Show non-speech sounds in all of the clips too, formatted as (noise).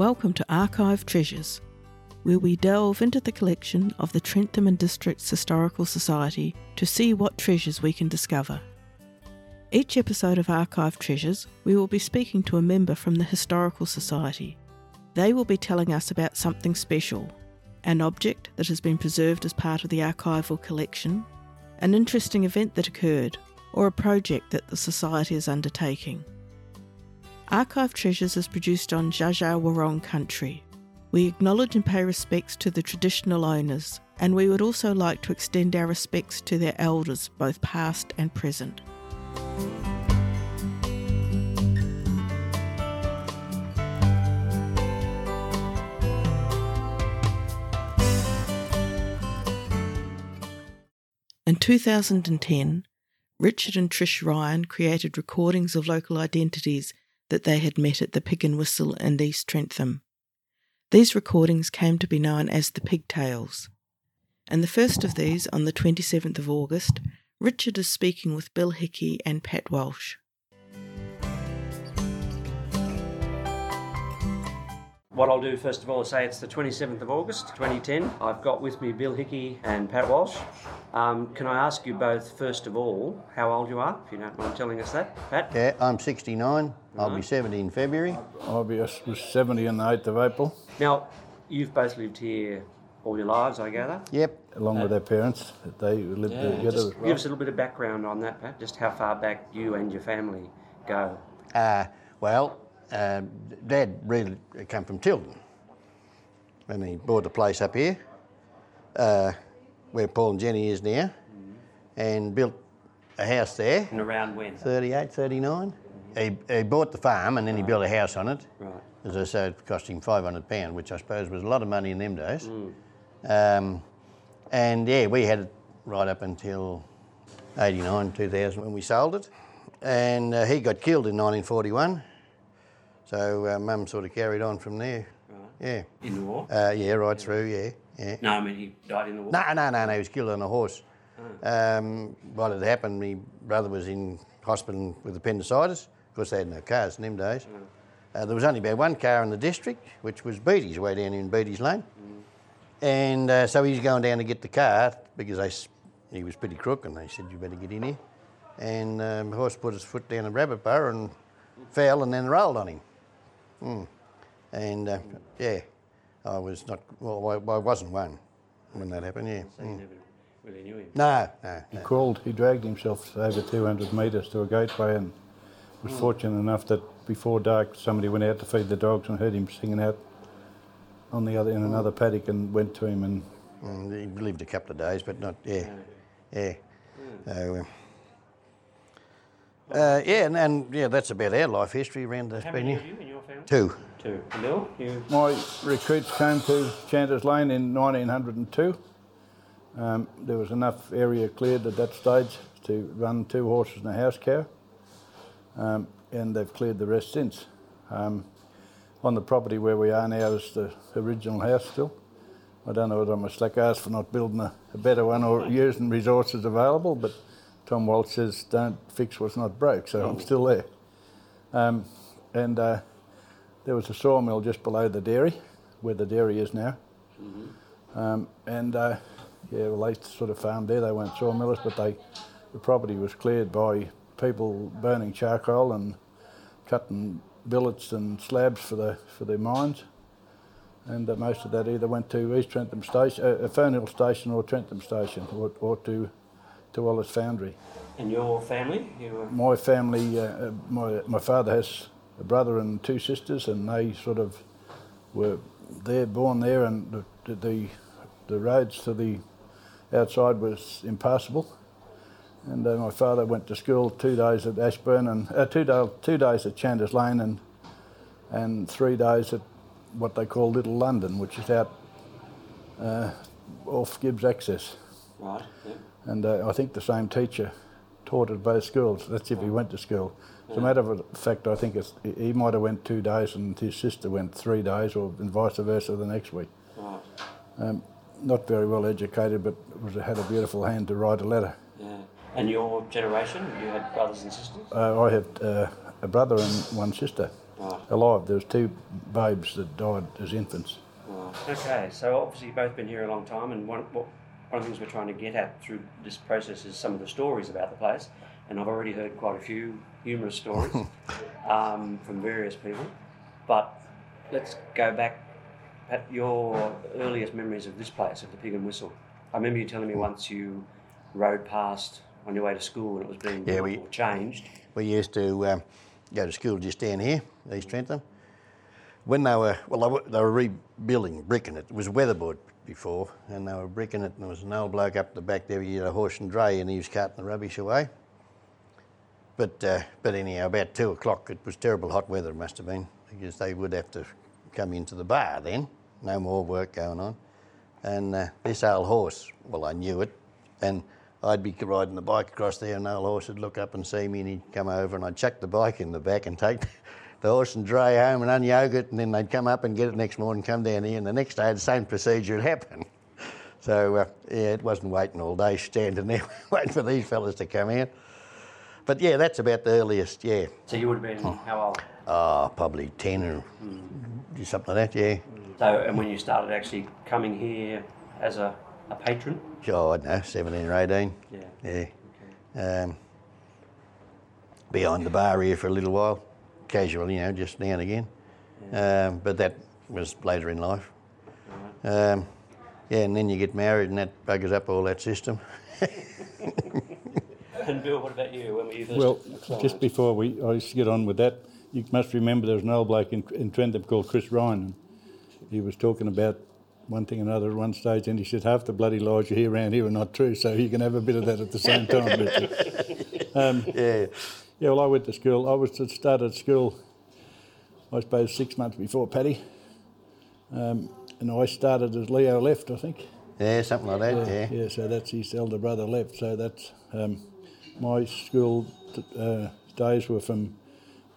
Welcome to Archive Treasures, where we delve into the collection of the Trentham and Districts Historical Society to see what treasures we can discover. Each episode of Archive Treasures, we will be speaking to a member from the Historical Society. They will be telling us about something special an object that has been preserved as part of the archival collection, an interesting event that occurred, or a project that the Society is undertaking. Archive Treasures is produced on Dja Wurrung country. We acknowledge and pay respects to the traditional owners, and we would also like to extend our respects to their elders, both past and present. In 2010, Richard and Trish Ryan created recordings of local identities that they had met at the Pig and Whistle in East Trentham. These recordings came to be known as the Pigtails. And the first of these, on the 27th of August, Richard is speaking with Bill Hickey and Pat Walsh. What I'll do first of all is say it's the 27th of August 2010. I've got with me Bill Hickey and Pat Walsh. Um, can I ask you both, first of all, how old you are, if you don't mind telling us that? Pat? Yeah, I'm 69. I'll be 70 in February. I was was 70 on the 8th of April, Now, you've both lived here all your lives, I gather. Yep. along with their parents. They lived together. Just give us a little bit of background on that, Pat. Just how far back you and your family go. Uh, well, Dad really came from Tylden, and he bought the place up here, uh, where Paul and Jenny is now, and built a house there, And around when? 38, 39. He, he bought the farm and then he built a house on it. Right. As I said, it cost him £500, which I suppose was a lot of money in them days. Um, and yeah, we had it right up until 89, 2000 when we sold it. And uh, he got killed in 1941. So uh, Mum sort of carried on from there. Right. Yeah. In the war? Uh, yeah, right through, yeah. Yeah. No, I mean he died in the war. No, no, no, no. He was killed on a horse. Um, what had happened, my brother was in hospital with appendicitis. Of course, they had no cars in them days. Uh, there was only about one car in the district, which was Beatty's, way down in Beatty's Lane. And uh, so he's going down to get the car because they, he was pretty crook and they said, you better get in here. And um, the horse put his foot down a rabbit burrow and fell and then rolled on him. Mm. And uh, yeah, I was not, well, I, I wasn't one when that happened, yeah. So you Mm. never really knew him. No, no, He no. crawled, he dragged himself over 200 metres to a gateway and was fortunate enough that before dark somebody went out to feed the dogs and heard him singing out on the other in another paddock and went to him and Mm, he lived a couple of days, but not, yeah, yeah. So, uh, uh, yeah, and, and yeah, that's about our life history around the How many of you in your family? Two. Two. And Bill, you My recruits came to Chanters Lane in 1902. Um, there was enough area cleared at that stage to run two horses and a house cow, um, and they've cleared the rest since. Um, on the property where we are now is the original house still. I don't know whether I'm a slack ass for not building a, a better one or using resources available, but Tom Walsh says don't fix what's not broke, so I'm still there. Um, and uh, there was a sawmill just below the dairy, where the dairy is now. Um, and uh, yeah, well, they sort of farmed there. They weren't sawmillers, but they, the property was cleared by people burning charcoal and cutting billets and slabs for the for their mines. And uh, most of that either went to East Trentham Station, uh, Fernhill Station, or Trentham Station, or, or to to Wallace Foundry. and your family? You My family, uh, uh, my, my father has a brother and two sisters, and they sort of were there, born there, and the, the, the roads to the outside was impassable. And uh, my father went to school two days at Ashbourne and uh, two, day, two days at Chanters Lane and and three days at what they call Little London, which is out uh, off Gibbs Access. right. Yeah. And uh, I think the same teacher taught at both schools. That's if he went to school. As a matter of fact, I think it's, he might have went two days and his sister went three days, or and vice versa the next week. Right. Um, not very well educated, but was, had a beautiful hand to write a letter. Yeah. And your generation, you had brothers and sisters? Uh, I have uh, a brother and one sister. Right. alive. There was two babes that died as infants. Okay, so obviously you've both been here a long time, and one, what, one of the things we're trying to get at through this process is some of the stories about the place. And I've already heard quite a few humorous stories (laughs) um, from various people. But let's go back at your earliest memories of this place, of the Pig and Whistle. I remember you telling me once you rode past on your way to school and it was being Yeah, we- changed. We used to um, go to school just down here, East Trentham. When they were, well, they were, they were rebuilding, bricking it. It was weatherboard before, and they were bricking it, and there was an old bloke up the back there, he had a horse and dray, and he was carting the rubbish away. But, uh, but anyhow, about two o'clock, it was terrible hot weather, it must have been, because they would have to come into the bar then, no more work going on. And uh, this old horse, well, I knew it, and I'd be riding the bike across there, and the old horse would look up and see me, and he'd come over, and I'd chuck the bike in the back and take the horse and dray home and unyoke it, and then they'd come up and get it next morning, come down here, and the next day the same procedure would happen. (laughs) So uh, yeah, it wasn't waiting all day, standing there (laughs) waiting for these fellas to come out. But yeah, that's about the earliest. Yeah, So you would have been how old? oh, probably ten or something like that. Yeah, So, and when you started actually coming here as a, a patron? sure, I don't know, seventeen or eighteen. Yeah. Yeah. Um, behind the bar here for a little while, casual, you know, just now and again. Um, but that was later in life. Um, yeah, and then you get married and that buggers up all that system. (laughs) And Bill, what about you? When were you first Well, client? just before we, I used to get on with that, you must remember there was an old bloke in, in Trentham called Chris Ryan. He was talking about one thing and another at one stage, and he said, Half the bloody lies you hear around here are not true, so you can have a bit of that at the same time, Richard. (laughs) Um, Yeah. Yeah, well, I went to school. I was started school, I suppose, six months before Paddy. Um, and I started as Leo left, I think. Yeah, something like that, yeah. Yeah, so that's his elder brother left. So that's um, my school t- uh, days were from,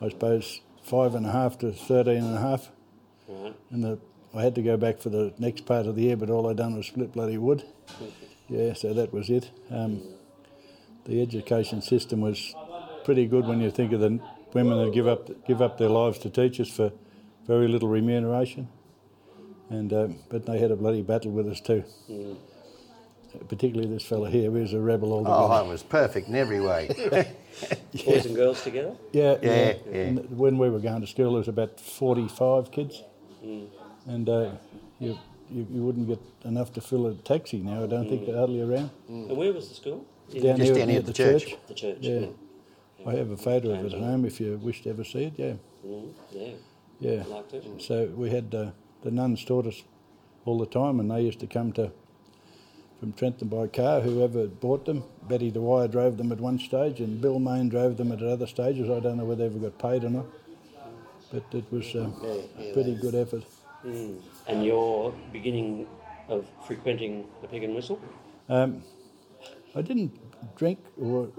I suppose, five and a half to thirteen and a half. And the, I had to go back for the next part of the year, but all I done was split bloody wood. (laughs) Yeah, so that was it. Um, the education system was pretty good when you think of the women that give up give up their lives to teach us for very little remuneration. And um, but they had a bloody battle with us too particularly this fella here, was a rebel all the Oh, altogether. it was perfect in every way. (laughs) Boys and girls together? yeah, Yeah, yeah. And when we were going to school, there was about 45 kids, and uh, you, you you wouldn't get enough to fill a taxi now. I don't think hardly around. And where was the school? Down Just here, down here near at the the church. church. the church. Yeah. I have a photo of it at home if you wish to ever see it. Yeah, Mm, yeah. yeah. I'd like to. So we had uh, the nuns taught us all the time, and they used to come to from Trentham by car. Whoever bought them, Betty Dwyer drove them at one stage, and Bill Main drove them at other stages. I don't know whether they ever got paid or not, but it was uh, a pretty good effort. Mm. And your beginning of frequenting the Pig and Whistle? Um, I didn't drink or.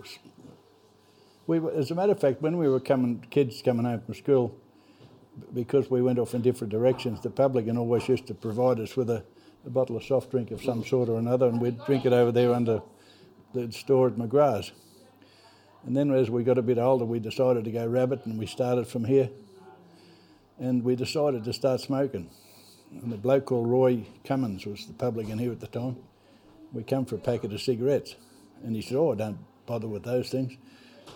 We were, as a matter of fact, when we were coming, kids coming home from school, because we went off in different directions, the publican always used to provide us with a, a bottle of soft drink of some sort or another, and we'd drink it over there under the store at McGrath's. And then as we got a bit older, we decided to go rabbit, and we started from here. And we decided to start smoking. And the bloke called Roy Cummins was the publican here at the time we come for a packet of cigarettes. And he said, Oh, don't bother with those things.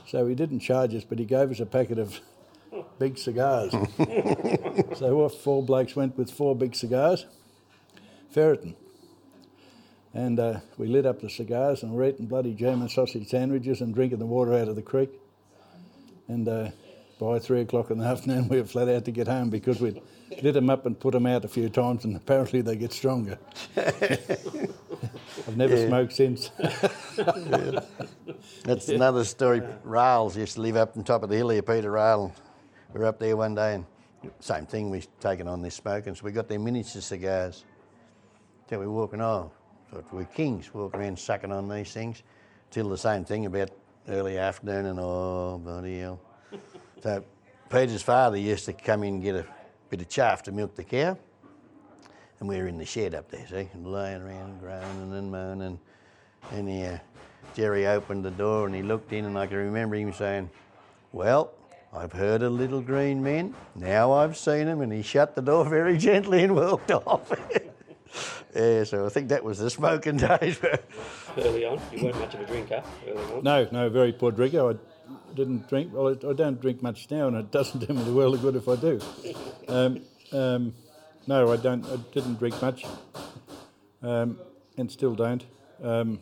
So he didn't charge us, but he gave us a packet of (laughs) big cigars. (laughs) so off four blokes went with four big cigars, ferreting. And uh, we lit up the cigars and were eating bloody German sausage sandwiches and drinking the water out of the creek. And uh, by three o'clock in the (laughs) afternoon, we were flat out to get home because we'd lit them up and put them out a few times, and apparently they get stronger. (laughs) I've never smoked since. (laughs) That's another story. Rails used to live up on top of the hill here, Peter Rail. We were up there one day and same thing, we taken on this smoking, so we got their miniature cigars. So we were walking, oh, thought we were kings, walking around sucking on these things, till the same thing about early afternoon and oh, bloody hell. so Peter's father used to come in and get a bit of chaff to milk the cow. And we were in the shed up there, see, and laying around groaning and moaning. And he, uh, Jerry opened the door and he looked in, and I can remember him saying, Well, I've heard of little green men. Now I've seen him, and he shut the door very gently and walked (laughs) off. yeah, so I think that was the smoking (laughs) days. Early on, you weren't much of a drinker early on. No, no, very poor drinker. I didn't drink. Well, I I don't drink much now, and it doesn't (laughs) do me the world of good if I do. Um, um, no, I don't. I didn't drink much, um, and still don't. Um,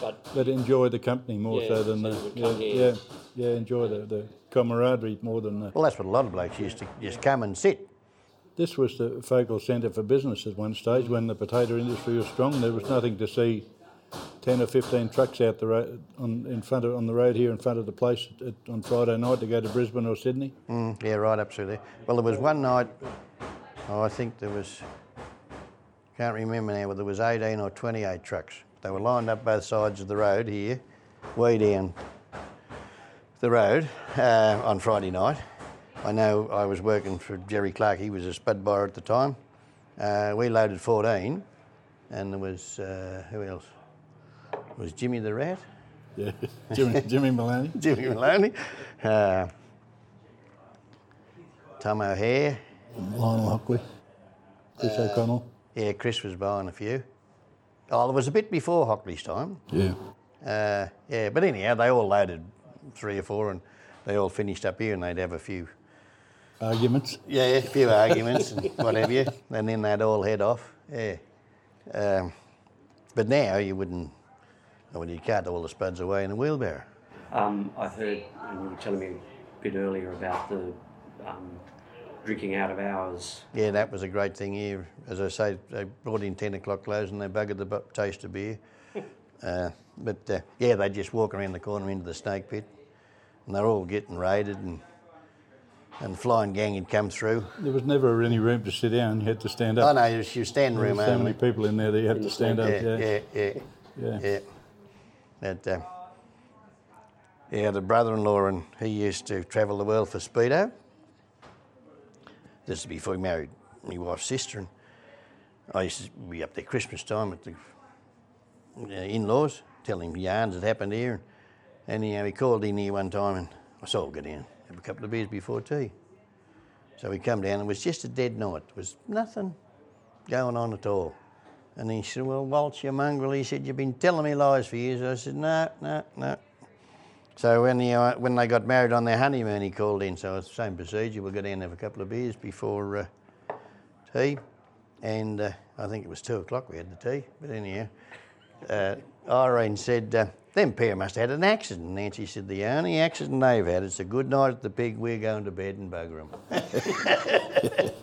But but enjoy the company more Yeah, so than so the yeah, yeah, yeah. Enjoy the, the camaraderie more than the. well, that's what a lot of blokes used to just come and sit. This was the focal centre for business at one stage when the potato industry was strong. There was nothing to see ten or fifteen trucks out the road on in front of on the road here in front of the place at, on Friday night to go to Brisbane or Sydney. Mm, yeah, right absolutely. Well, there was one night, oh, I think there was, can't remember now, but there was 18 or 28 trucks. They were lined up both sides of the road here, way down the road uh, on Friday night. I know I was working for Jerry Clark, he was a spud buyer at the time. Uh, we loaded 14, and there was, uh, who else? Was Jimmy the Rat? Yeah, (laughs) Jimmy, Jimmy Maloney. (laughs) Jimmy Maloney. Uh, Tom O'Hare. Lionel Hockley, Chris O'Connell. Yeah, Chris was buying a few. Oh, there was a bit before Hockley's time. Yeah. Uh, yeah, but anyhow, they all loaded three or four and they all finished up here and they'd have a few, Arguments. yeah, a few arguments and what have you, and then they'd all head off. Yeah. Um, but now you wouldn't, well, you cart all the spuds away in a wheelbarrow. um, I've heard, and you were telling me a bit earlier about the um, drinking out of hours. Yeah, that was a great thing here. As I say, they brought in 10 o'clock close and they buggered the bu- taste of beer. (laughs) uh, but uh, yeah, they just walk around the corner into the snake pit and they're all getting raided and and flying gang had come through. There was never any room to sit down. You had to stand up. Oh up. no, it was your standing there room were so many people in there that you had to stand up. Yeah, Yeah. yeah, yeah, Yeah. yeah. But, uh, yeah, the brother-in-law and he used to travel the world for speedo. This is before he married my wife's sister, and I used to be up there Christmas time at the uh, in-laws, telling him yarns that happened here. And know, he called in here one time, and I saw "I'll go down, have a couple of beers before tea." So we come down, and it was just a dead night. There was nothing going on at all. And he said, Well, Walsh, you mongrel, he said, You've been telling me lies for years. I said, No, no, no. So when, he, uh, when they got married on their honeymoon, he called in. So it's the same procedure. We'll go down and have a couple of beers before uh, tea. And uh, I think it was two o'clock we had the tea. But anyhow, uh, Irene said, uh, Them pair must have had an accident. Nancy said, The only accident they've had is a good night at the pig. We're going to bed and bugger 'em." (laughs)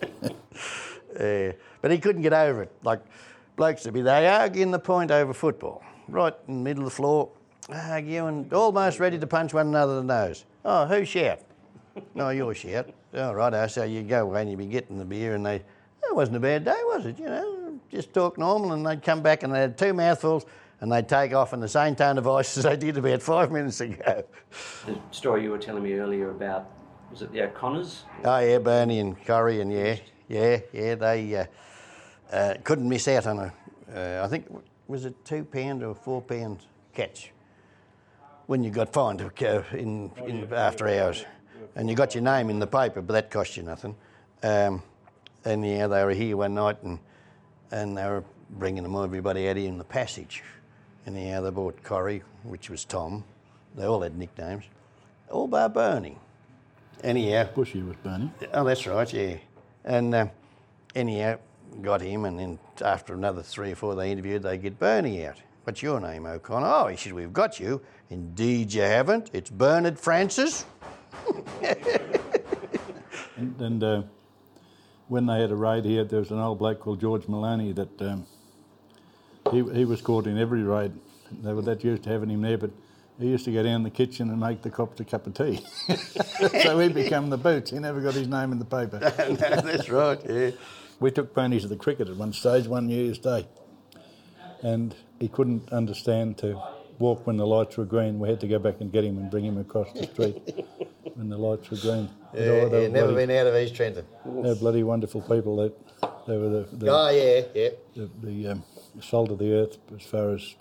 Uh, but he couldn't get over it. Like blokes to be, they arguing the point over football, right in the middle of the floor, arguing, almost ready to punch one another in the nose. Oh, who shout? (laughs) no, you're shout. All right, so you go away and you be getting the beer, and they, that wasn't a bad day, was it? You know, just talk normal, and they'd come back and they had two mouthfuls, and they'd take off in the same tone of voice (laughs) as they did about five minutes ago. The story you were telling me earlier about, was it the O'Connors? Oh yeah, Bernie and Corrie and yeah, yeah, yeah. They uh, uh, couldn't miss out on a. Uh, I think was it two pound or four pound catch when you got fined uh, in, in after hours, and you got your name in the paper, but that cost you nothing. Um, and yeah, they were here one night and and they were bringing them everybody out here in the passage, and yeah, they bought Corrie, which was Tom. They all had nicknames, all by Bernie. Anyhow, Bushy was Bernie. Oh, that's right, yeah. And uh, anyhow, got him, and then after another three or four they interviewed, they get Bernie out. What's your name, O'Connor? Oh, he said, We've got you. Indeed, you haven't. It's Bernard Francis. (laughs) And, and uh, when they had a raid here, there was an old bloke called George Maloney that um, he, he was caught in every raid. They were that used to having him there, but he used to go down the kitchen and make the cops a cup of tea. (laughs) so he became the boots. He never got his name in the paper. (laughs) that's right, yeah. We took ponies to the cricket at one stage, one New Year's Day, and he couldn't understand to walk when the lights were green. We had to go back and get him and bring him across the street (laughs) when the lights were green. But, oh, they were bloody, out of East Trentham. they were bloody wonderful people. That they were the the, Oh, yeah, yeah. the, the um, salt of the earth as far as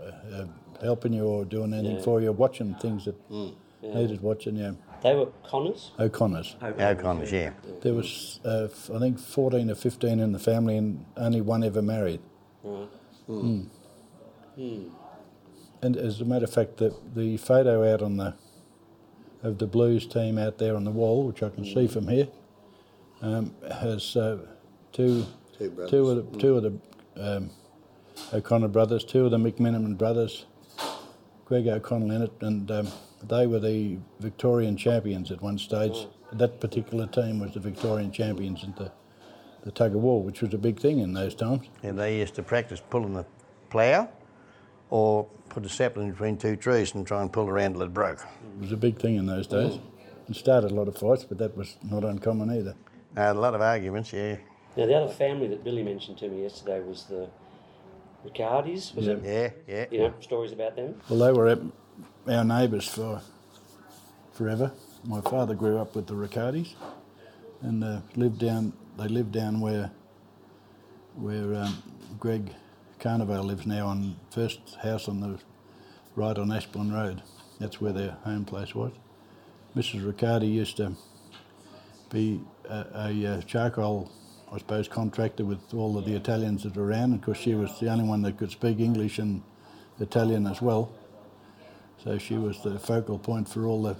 uh, uh, helping you or doing anything Yeah. for you, watching things that Mm. needed watching. Yeah, They were Connors? O'Connors. O'Connors, yeah. There was, uh, f- I think, 14 or 15 in the family, and only one ever married. Right. Mm. And as a matter of fact, the, the photo out on the of the Blues team out there on the wall, which I can see from here, um, has uh, two Two of the two of the um, O'Connor brothers, two of the McMiniman brothers, Greg O'Connell in it, and um, they were the Victorian champions at one stage. That particular team was the Victorian champions at the the tug of war, which was a big thing in those times. And they used to practice pulling the plough or put a sapling between two trees and try and pull around till it broke. It was a big thing in those days. It started a lot of fights, but that was not uncommon either. Uh, a lot of arguments, yeah. Now, the other family that Billy mentioned to me yesterday was the Riccardis, was Yeah. it? Yeah, yeah. You know, stories about them? Well, they were our neighbours for forever. My father grew up with the Riccardis, and uh, lived down. They lived down where where um, Greg Carnivale lives now, on first house on the right on Ashbourne Road. That's where their home place was. Mrs. Riccardi used to be a, a charcoal, I suppose, contractor with all of the Italians that were around. Of course, she was the only one that could speak English and Italian as well. So she was the focal point for all the,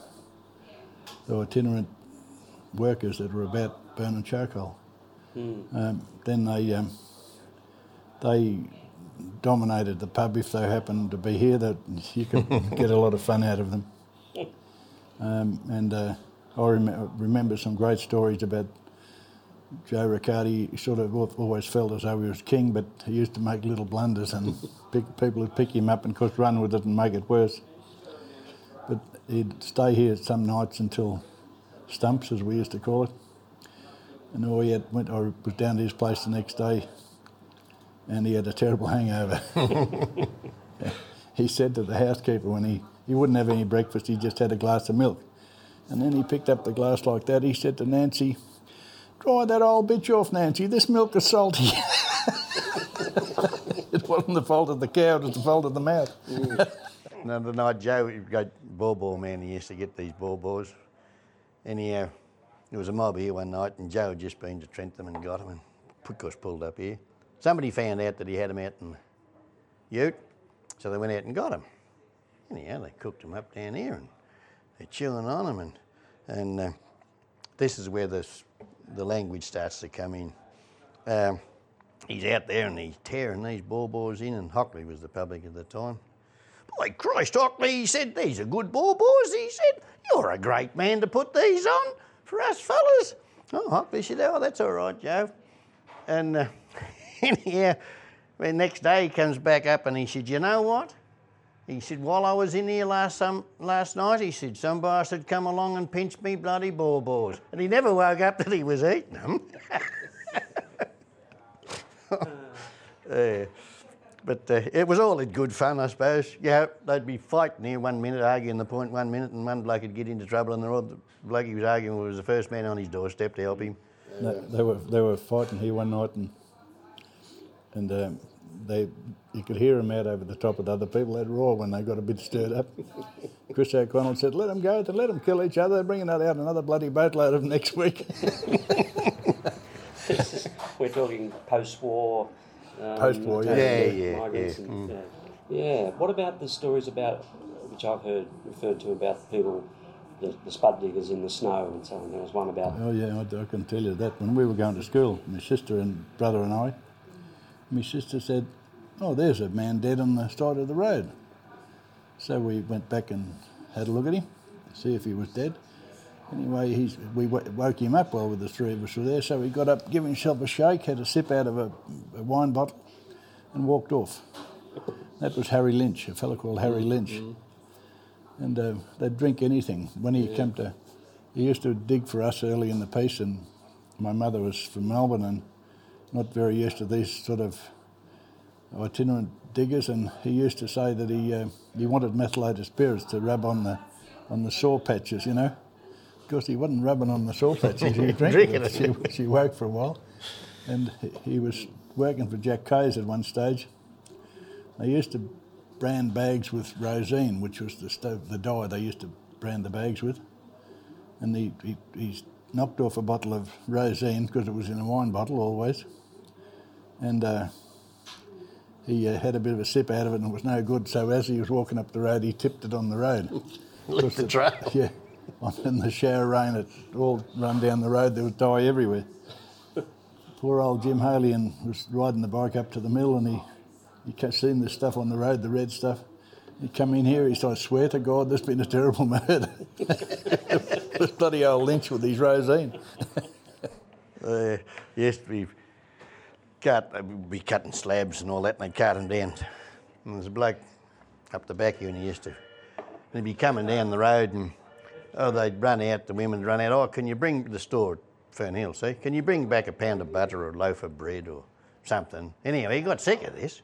the itinerant workers that were about burning charcoal. Um, then they um, they dominated the pub if they happened to be here. That you could (laughs) get a lot of fun out of them. Um, and uh, I rem- remember some great stories about Joe Riccardi. He sort of always felt as though he was king, but he used to make little blunders, and (laughs) pick, people would pick him up and, of course, run with it and make it worse. He'd stay here some nights until stumps, as we used to call it. And all he had went. I was down to his place the next day, and he had a terrible (laughs) hangover. (laughs) he said to the housekeeper when he, he wouldn't have any breakfast, he just had a glass of milk. And then he picked up the glass like that. He said to Nancy, Dry that old bitch off, Nancy. This milk is salty. (laughs) it wasn't the fault of the cow, it was the fault of the mouth. Mm. Another night, Joe, he great ball man, he used to get these ball balls. Anyhow, there was a mob here one night, and Joe had just been to Trentham and got him, and Putkosh pulled up here. Somebody found out that he had him out in Ute, so they went out and got him. Anyhow, they cooked him up down here, and they're chilling on him, and and uh, this is where this, the language starts to come in. Um, he's out there and he's tearing these ball balls in, and Hockley was the public at the time. By Christ, Hockley, he said, these are good ball balls. He said, you're a great man to put these on for us fellas. Oh, Hockley said, oh, that's all right, Joe. And uh, (laughs) anyhow, the next day he comes back up and he said, you know what? He said, while I was in here last some, last night, he said, some bastard had come along and pinched me bloody ball balls. And he never woke up that he was eating them. (laughs) (laughs) Yeah. But uh, it was all in good fun, I suppose. Yeah, they'd be fighting here one minute, arguing the point one minute, and one bloke would get into trouble, and the other bloke he was arguing with was the first man on his doorstep to help him. No, they were they were fighting here one night, and and um, they you could hear them out over the top of the other people. They'd roar when they got a bit stirred up. Chris O'Connell said, "Let them go, then let them kill each other. They're bringing out another bloody boatload of them next week." (laughs) We're talking post-war. Um, Post-war, yeah. Yeah, yeah, migrants yeah. and- yeah. Yeah. What about the stories about, which I've heard referred to about the people, the, the spud diggers in the snow and so on? There was one about. Oh yeah, I, I can tell you that. When we were going to school, my sister and brother and I, my sister said, "Oh, there's a man dead on the side of the road." So we went back and had a look at him, see if he was dead. Anyway, he's, we woke him up while the three of us were there. So he got up, gave himself a shake, had a sip out of a, a wine bottle, and walked off. That was Harry Lynch, a fellow called Harry Lynch. And uh, they'd drink anything. When he came to, he used to dig for us early in the piece, and my mother was from Melbourne and not very used to these sort of itinerant diggers. And he used to say that he uh, he wanted methylated spirits to rub on the on the sore patches, you know. Of course, he wasn't rubbing on the patches; (laughs) he was drinking it. She, she woke for a while, and he- he was working for Jack Kayes at one stage. They used to brand bags with rosine, which was the stove, the dye they used to brand the bags with. and he, he he's knocked off a bottle of rosine because it was in a wine bottle always, and. Uh, he uh, had a bit of a sip out of it and it was no good. So as he was walking up the road, he tipped it on the road. (laughs) Licked the trail. Yeah, in the shower rain, it all run down the road. There was dye everywhere. Poor old Jim Halian was riding the bike up to the mill and he he seen the stuff on the road, the red stuff. He come in here. He said, "I swear to God, there's been a terrible (laughs) murder." this bloody old lynch with his rosine. (laughs) Uh, to be cut, uh, be cutting slabs and all that, and they'd cut them down. And there's a bloke up the back here, and he used to, and he'd be coming down the road, and oh, they'd run out, the women would run out. Oh, can you bring the store, at Fern Hill, see? Can you bring back a pound of butter or a loaf of bread or something? Anyway, he got sick of this.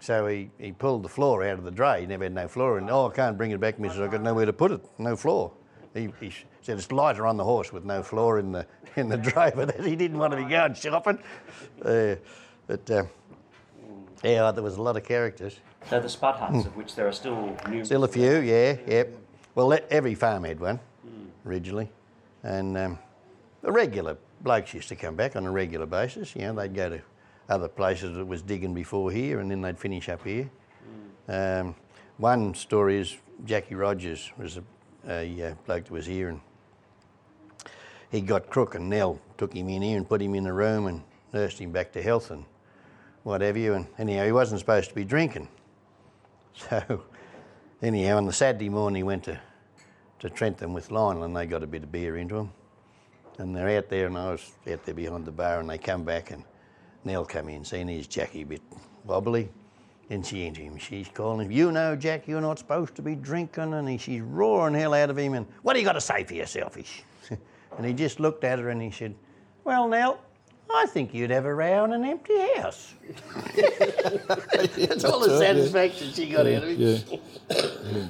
So he, he pulled the floor out of the dray. He never had no floor. And, oh, I can't bring it back, missus. I've got nowhere to put it. No floor. He, he said it's lighter on the horse with no floor in the (laughs) in the dray, (laughs) but he didn't want to be going shopping. Uh, but uh, yeah, there was a lot of characters. So the spud huts, of which there are still new. Still a few, yeah, yep. Well, every farm had one originally, and um, the regular blokes used to come back on a regular basis. You know, they'd go to other places that was digging before here, and then they'd finish up here. Um, one story is Jackie Rogers was a, a uh, bloke that was here, and he got crook, and Nell took him in here and put him in a room and nursed him back to health and what have you. And anyhow, he wasn't supposed to be drinking. (laughs) So, anyhow, on the Saturday morning, he went to, to Trentham with Lionel and they got a bit of beer into him. And they're out there, and I was out there behind the bar, and they come back, and Nell come in, seeing his Jackie a bit wobbly. And she into him, she's calling him, You know, Jack, you're not supposed to be drinking. And he, she's roaring hell out of him, and what do you got to say for yourself? (laughs) And he just looked at her and he said, Well, Nell, I think you'd have a row in an empty house. That's (laughs) all the right, yeah. satisfaction she got out of it. Yeah. Yeah.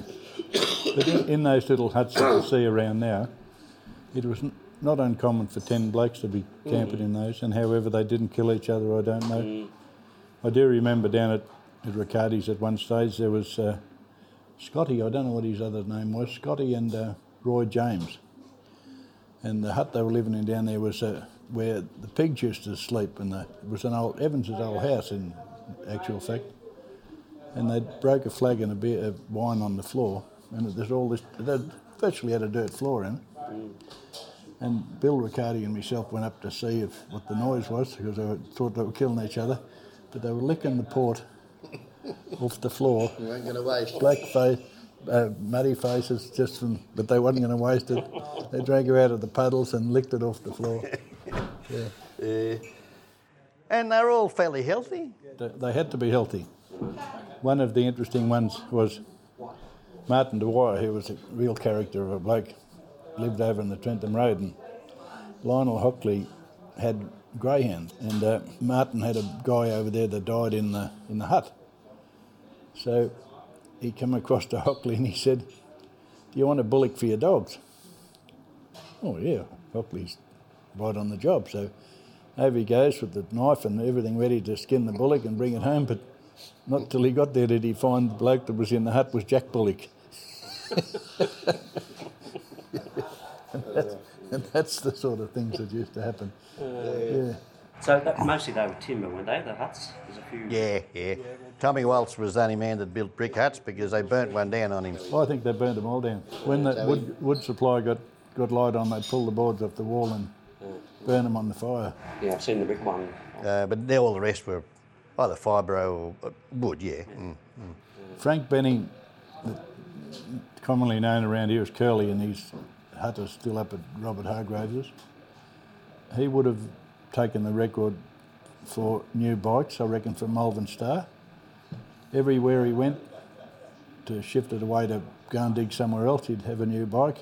But in, in those little huts that you (coughs) see around now, it was n- not uncommon for 10 blokes to be camping in those, and however they didn't kill each other, I don't know. I do remember down at, at Riccardi's at one stage there was uh, Scotty, I don't know what his other name was, Scotty and uh, Roy James. And the hut they were living in down there was uh, where the pigs used to sleep, and it was an old Evans's old house in actual fact and they broke a flag and a beer of wine on the floor, and there's all this. They virtually had a dirt floor in it. And Bill Riccardi and myself went up to see if what the noise was because they were, thought they were killing each other, but they were licking the port off the floor. You ain't going to waste. Black face, uh, muddy faces, just from, but they wasn't going to waste it. They drank her out of the puddles and licked it off the floor. (laughs) Yeah. Uh, and they're all fairly healthy. They, they had to be healthy. One of the interesting ones was Martin Dwyer, who was a real character of a bloke, lived over in the Trentham Road, and Lionel Hockley had greyhounds, and uh, Martin had a guy over there that died in the in the hut. So he came across to Hockley and he said, "Do you want a bullock for your dogs?" Oh yeah, Hockley's right on the job, so. Over he goes with the knife and everything ready to skin the bullock and bring it home, but not till he got there did he find the bloke that was in the hut was Jack Bullock. (laughs) and, that's, and that's the sort of things that used to happen. yeah. So that, mostly they were timber, weren't they? The huts. There's a few. Yeah, yeah. Tommy Waltz was the only man that built brick huts because they burnt one down on him. Well, I think they burnt them all down. When the wood, wood supply got, got light on, they pulled the boards off the wall and burn them on the fire. Yeah, I've seen the big one. Uh, but they, all the rest were either fibro or uh, wood, yeah. Mm. Frank Benning, commonly known around here as Curly, and his hut is still up at Robert Hargraves's. He would have taken the record for new bikes, I reckon, from Malvern Star. Everywhere he went to shift it away to go and dig somewhere else, he'd have a new bike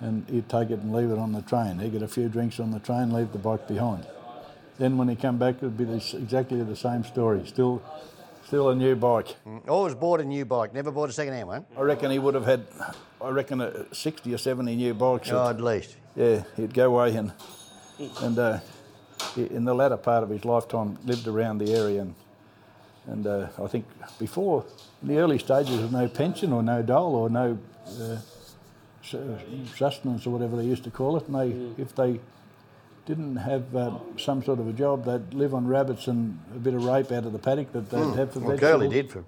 and he'd take it and leave it on the train. He'd get a few drinks on the train, leave the bike behind. Then when he come back, it'd be this, exactly the same story. Still, still a new bike. Always bought a new bike, never bought a second-hand one. I reckon he would have had, I reckon, uh, 60 or 70 new bikes. Oh, at least. Yeah, he'd go away and, and uh, in the latter part of his lifetime, lived around the area. And, and uh, I think before, in the early stages of no pension or no dole or no uh, sustenance or whatever they used to call it. And they, if they didn't have uh, some sort of a job, they'd live on rabbits and a bit of rape out of the paddock that they'd have for. Well, vegetables. Curly did for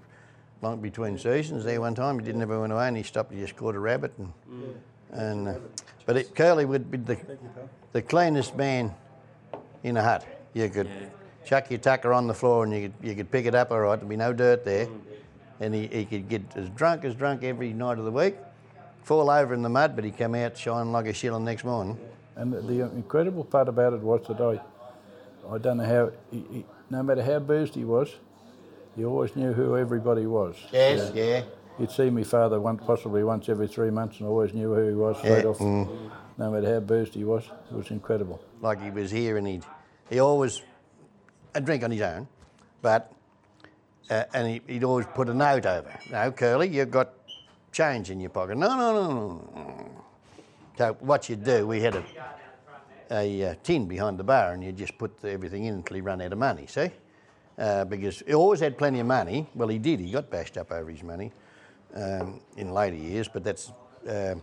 long between seasons. There one time he didn't ever went away and he stopped. He just caught a rabbit and and. Uh, but it, Curly would be the the cleanest man in a hut. You could chuck your tucker on the floor and you could you could pick it up all right. There'd be no dirt there, and he, he could get as drunk as drunk every night of the week, fall over in the mud, but he'd come out shining like a shilling next morning. And the, incredible part about it was that I, I don't know how, he, he, no matter how boozed he was, he always knew who everybody was. Yes, yeah. He'd see me father once, possibly once every three months, and always knew who he was straight Yeah, off. No matter how boozed he was, it was incredible. like he was here and he'd he always a drink on his own, but uh, and he, he'd always put a note over. No, Curly, you've got change in your pocket. No, no, no, no. So what you'd do, we had a a uh, tin behind the bar, and you just put everything in until he run out of money. See, uh, because he always had plenty of money. Well, he did. He got bashed up over his money um, in later years, but that's. Um,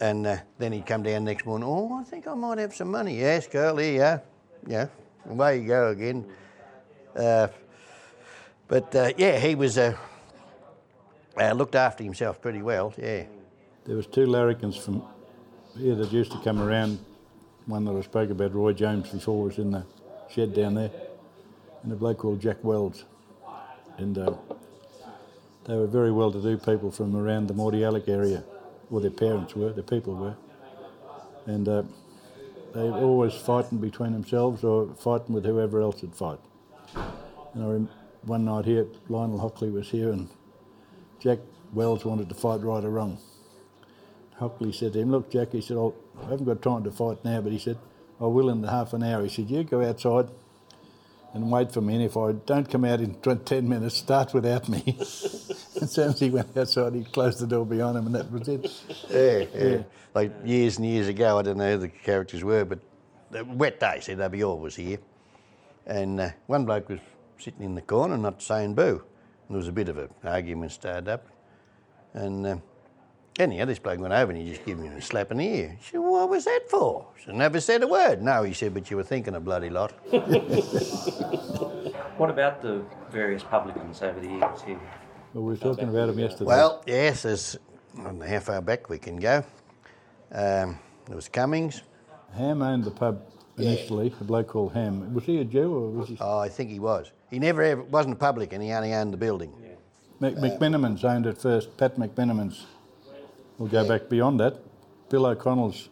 and uh, then he'd come down next morning. Oh, I think I might have some money. Yes, girl, here you are. Yeah, away you go again. Uh, but uh, yeah, he was uh, uh, looked after himself pretty well. Yeah. There was two larrikins from here that used to come around. One that I spoke about, Roy James, before was in the shed down there, and a bloke called Jack Wells. And uh, they were very well-to-do people from around the Mordialloc area, or their parents were, their people were. And uh, they were always fighting between themselves or fighting with whoever else would fight. And I rem- one night here, Lionel Hockley was here, and Jack Wells wanted to fight right or wrong. Hockley said to him, Look, Jack, he said, "I'll- I haven't got time to fight now, but he said, I will in half an hour. He said, You go outside and wait for me, and if I don't come out in tw- 10 minutes, start without me. (laughs) and soon as he went outside, he closed the door behind him, and that was it. Yeah, yeah. Like years and years ago, I don't know who the characters were, but the wet day, CWR was here. And uh, one bloke was sitting in the corner not saying boo. And there was a bit of an argument started up. And uh, anyhow, this bloke went over and he just gave him a slap in the ear. He said, What was that for? He said, Never said a word. No, he said, But you were thinking a bloody lot. (laughs) What about the various publicans over the years here? Well, we were talking about them yesterday. Well, yes, there's, I don't know how far back we can go. Um, there was Cummings. Ham owned the pub initially, a bloke called Ham. Was he a Jew or was he? Oh, I think he was. He never ever wasn't a publican. He only owned the building. Mc, McMinimans owned it first. Pat McMinimans. We'll go back beyond that. Bill O'Connell's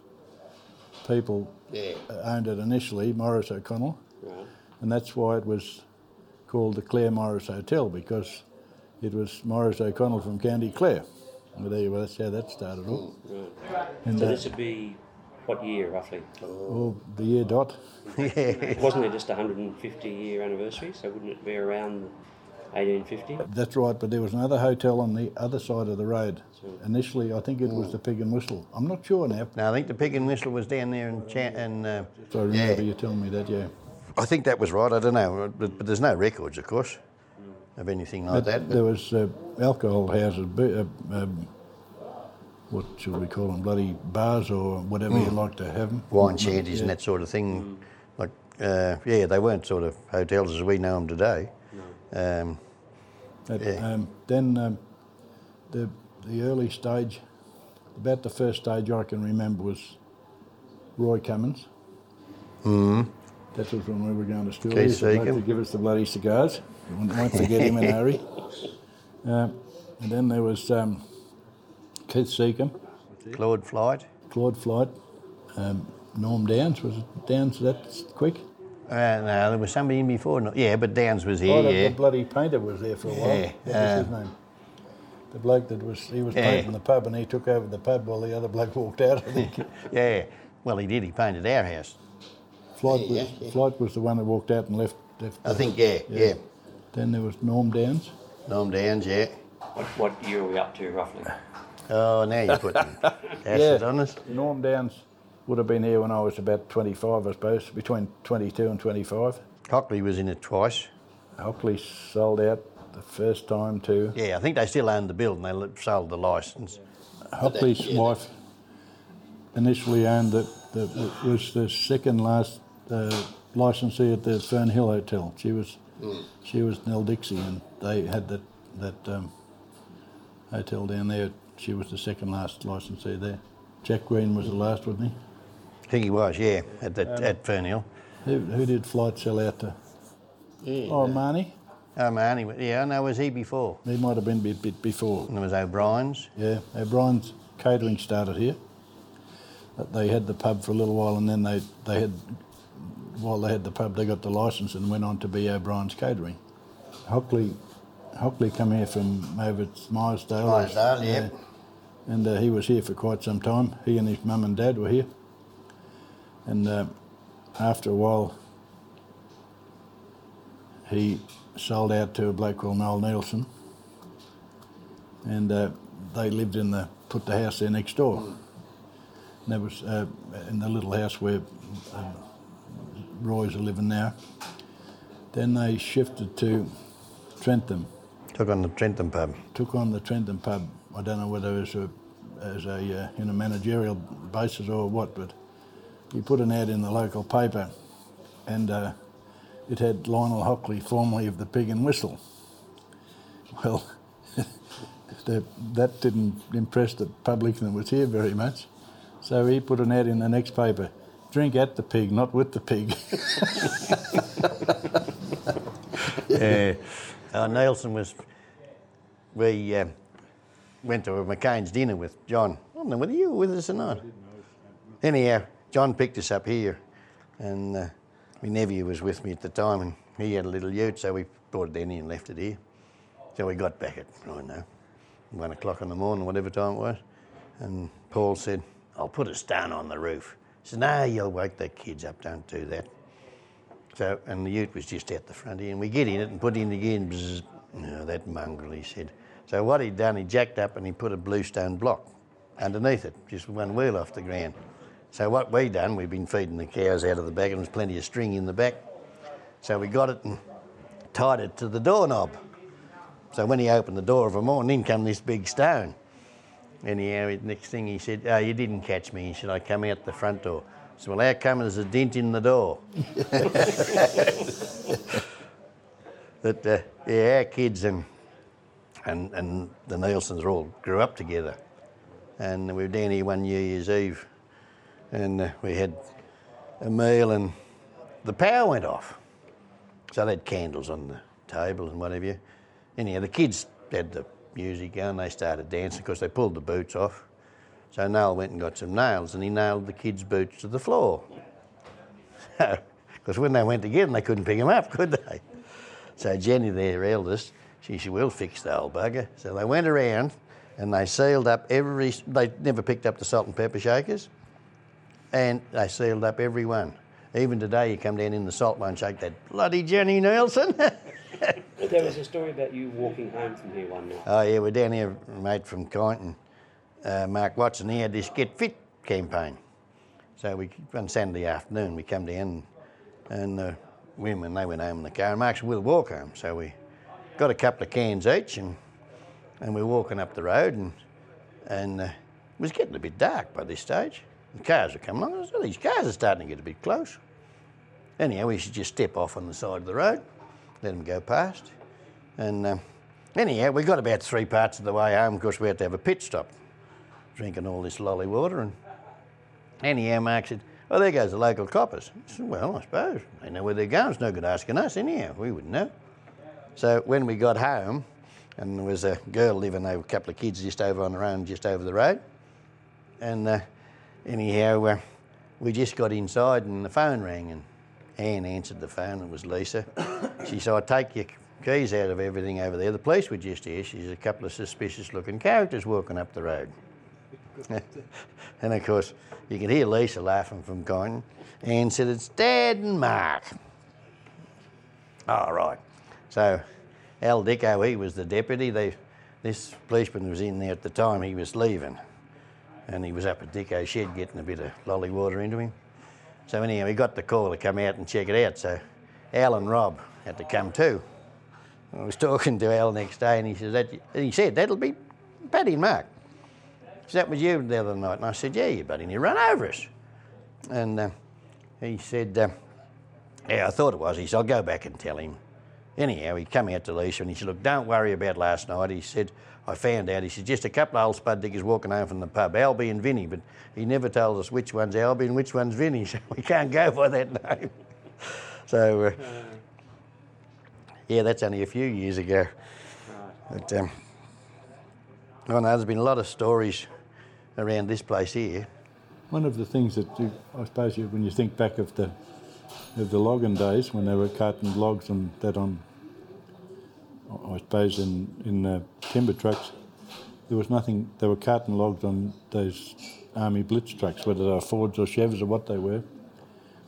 people Yeah. owned it initially, Morris O'Connell, and that's why it was called the Clare Morris Hotel because it was Morris O'Connell from County Clare. Well, there you go. That's how that started off. And So uh, this would be what year roughly? oh, the year dot. (laughs) yeah. Wasn't it just a 150 year anniversary? So wouldn't it be around 1850? That's right, but there was another hotel on the other side of the road. Initially, I think it was the Pig and Whistle. I'm not sure now. No, I think the pig and whistle was down there in Chan- and uh, So I remember Yeah. you telling me that, yeah. I think that was right. I don't know, but, but there's no records, of course, of anything like that. There was uh, alcohol houses, bu- uh, um, what should we call them, bloody bars or whatever you like to have them. Wine shanties and that sort of thing. Like, uh, yeah, they weren't sort of hotels as we know them today. Um, But, Yeah. um, then um, the the early stage, about the first stage I can remember was Roy Cummins. Mm. That was when we were going to school. Keith He used to like Seacombe. to give us the bloody cigars. You won't- won't forget him in a (laughs) hurry. Um, and then there was um, Keith Seacombe, Claude Flight. Claude Flight, um, Norm Downs. Was it Downs that quick? Uh, no, there was somebody in before. No, yeah, but Downs was here, oh, the, yeah. the bloody painter was there for a while. Yeah, What was uh, his name? The bloke that was he was Yeah. painting the pub and he took over the pub while the other bloke walked out. I think. (laughs) yeah. Well, he did. He painted our house. Flight was Flight was the one that walked out and left. left I think, yeah, yeah. Then there was Norm Downs. Norm Downs, yeah. What, what year are we up to roughly? Oh, now you're putting (laughs) acid on us. Norm Downs would have been here when I was about 25, I suppose, between 22 and 25. Hockley was in it twice. Hockley sold out the first time too. Yeah, I think they still own the building. They sold the licence. Hockley's wife. initially owned that, that was the second last uh, licensee at the Fern Hill Hotel. She was she was Nell Dixie, and they had that that um, hotel down there. She was the second last licensee there. Jack Green was the last, wasn't he? I think he was, yeah, at, the, um, at Fernhill. Who, who did Flight sell out to? Oh, Marnie. Oh, man, he, yeah, no, was he before? He might have been a bit, bit before. And there was O'Brien's. Yeah, O'Brien's catering started here. But they had the pub for a little while, and then they they had while they had the pub, they got the license and went on to be O'Brien's catering. Hockley, Hockley come here from over at Myersdale. Myersdale, yeah. And uh, he was here for quite some time. He and his mum and dad were here. And uh, after a while, he sold out to a bloke called Noel Nielsen. And uh, they lived in the, put the house there next door. And that was uh, in the little house where uh, Roy's are living now. Then they shifted to Trentham, Took on the Trentham pub. took on the Trentham pub. I don't know whether it was a, as a uh, in a managerial basis or what, but he put an ad in the local paper, and uh, it had Lionel Hockley, formerly of the Pig and Whistle. (laughs) Well, (laughs) the, that didn't impress the public that was here very much, so he put an ad in the next paper. Drink at the pig, not with the pig. (laughs) Yeah. Uh, Nielsen was. We uh, went to a McCain's dinner with John. I don't know whether you were with us or not. Anyhow, John picked us up here, and uh, my nephew was with me at the time, and he had a little ute, so we brought it in and left it here. So we got back at, I don't know, one o'clock in the morning, whatever time it was, and Paul said, I'll put a stone on the roof. He said, No, you'll wake the kids up, don't do that. So, and the ute was just out the front and we get in it and put in again. Bzzz. No, that mongrel, he said. So what he'd done, he jacked up and he put a bluestone block underneath it, just one wheel off the ground. So what we done, we've been feeding the cows out of the back, and there's plenty of string in the back. So we got it and tied it to the doorknob. So when he opened the door of a morning, in come this big stone. Anyhow, next thing he said, oh, you didn't catch me. He said, I come out the front door. Said, well, how come there's a dent in the door? (laughs) that, uh, yeah, our kids and, and, and the Nielsen's all grew up together. And we were down here one New Year's Eve and uh, we had a meal and the power went off. So they had candles on the table and whatever. Anyhow, the kids had the music going, they started dancing because they pulled the boots off. So Noel went and got some nails and he nailed the kids' boots to the floor. (laughs) Because when they went again, they couldn't pick them up, (laughs) could they? So Jenny, their eldest, she said, we'll fix the old bugger. So they went around and they sealed up every, they never picked up the salt and pepper shakers and they sealed up every one. Even today, you come down in the salt one, shake that bloody Jenny Nielsen. (laughs) There was a story about you walking home from here one night. oh yeah, we're down here, mate from Kyneton, uh, Mark Watson. He had this Get Fit campaign. So we on Saturday afternoon we come down, and the women they went home in the car, and Mark said we'll walk home. So we got a couple of cans each, and and we're walking up the road, and and uh, it was getting a bit dark by this stage. The cars were coming along. Said, these cars are starting to get a bit close. Anyhow, we should just step off on the side of the road, let them go past. And um, anyhow, we got about three parts of the way home because we had to have a pit stop, drinking all this lolly water. And anyhow, Mark said, "Oh, there goes the local coppers." I said, "Well, I suppose they know where they're going. It's no good asking us anyhow. We wouldn't know." So when we got home, and there was a girl living over, a couple of kids just over on their own, just over the road, and uh, anyhow, uh, we just got inside and the phone rang and Anne answered the phone. It was Lisa. (coughs) she said, "I take your keys out of everything over there. The police were just here. She's a couple of suspicious-looking characters walking up the road." (laughs) and of course, you could hear Lisa laughing from Kyneton. Anne said, "It's Dad and Mark." All right. So Al Dicko, he was the deputy. They, this policeman was in there at the time. He was leaving, and he was up at Dicko's shed getting a bit of lolly water into him. So anyhow, he got the call to come out and check it out. So Al and Rob had to come too. I was (laughs) talking to Al next day, and he says that he said that'll be Paddy and Mark. So that was you the other night. And I said, Yeah, you buddy, and you run over us. And uh, he said, uh, Yeah, I thought it was. He said, I'll go back and tell him. Anyhow, he come out to Lisa and he said, Look, don't worry about last night. He said, I found out. He said, just a couple of old spud diggers walking home from the pub, Albie and Vinny, but he never told us which one's Albie and which one's Vinny, (laughs) so we can't go by that name. (laughs) so, uh, yeah, that's only a few years ago. But, um, I know there's been a lot of stories around this place here. One of the things that you, I suppose you, when you think back of the of the logging days when they were cutting logs and that on, I suppose in in uh, timber trucks, there was nothing. They were carting logs on those army blitz trucks, whether they were Fords or Chevs or what they were,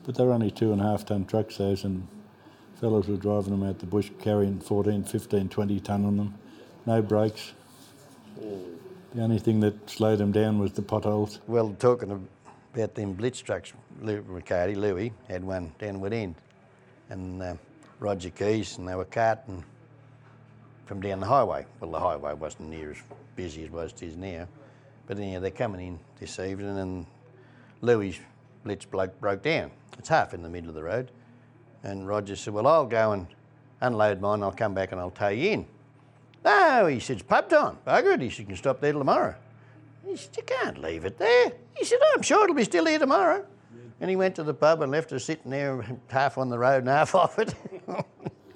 but they were only two and a half ton trucks those, and fellows were driving them out the bush carrying 14, 15, 20 ton on them, no brakes. The only thing that slowed them down was the potholes. Well, talking about them blitz trucks, Riccardi, Louis, had one down Woodend, and uh, Roger Keys, and they were carting from down the highway. Well, the highway wasn't near as busy as what it is now, but anyhow, they're coming in this evening, and Louis' blitz bloke broke down. It's half in the middle of the road, and Roger said, "Well, I'll go and unload mine. I'll come back and I'll tow you in." No, he said, it's pub time. Bugger it. He said, you can stop there tomorrow. He said, you can't leave it there. He said, I'm sure it'll be still here tomorrow. And he went to the pub and left us sitting there half on the road and half (laughs) off it.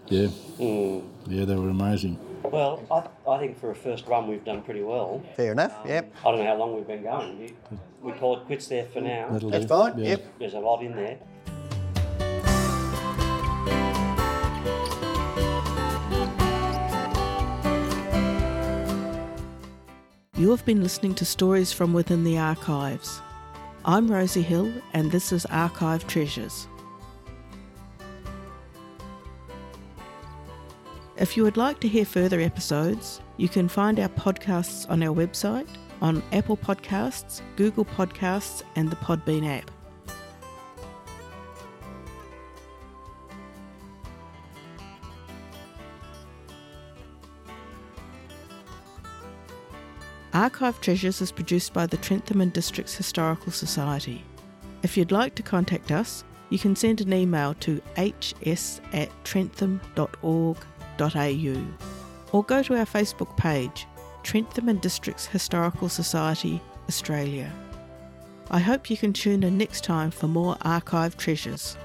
Yeah. Yeah, they were amazing. Well, I, I think for a first run we've done pretty well. Fair enough, um, yep. I don't know how long we've been going. You, we call it quits there for now. That'll That's do. fine, Yeah. yep. There's a lot in there. You have been listening to Stories from Within the Archives. I'm Rosie Hill, and this is Archive Treasures. If you would like to hear further episodes, you can find our podcasts on our website, on Apple Podcasts, Google Podcasts, and the Podbean app. Archive Treasures is produced by the Trentham and Districts Historical Society. If you'd like to contact us, you can send an email to hs at trentham.org.au or go to our Facebook page, Trentham and Districts Historical Society, Australia. I hope you can tune in next time for more archive treasures.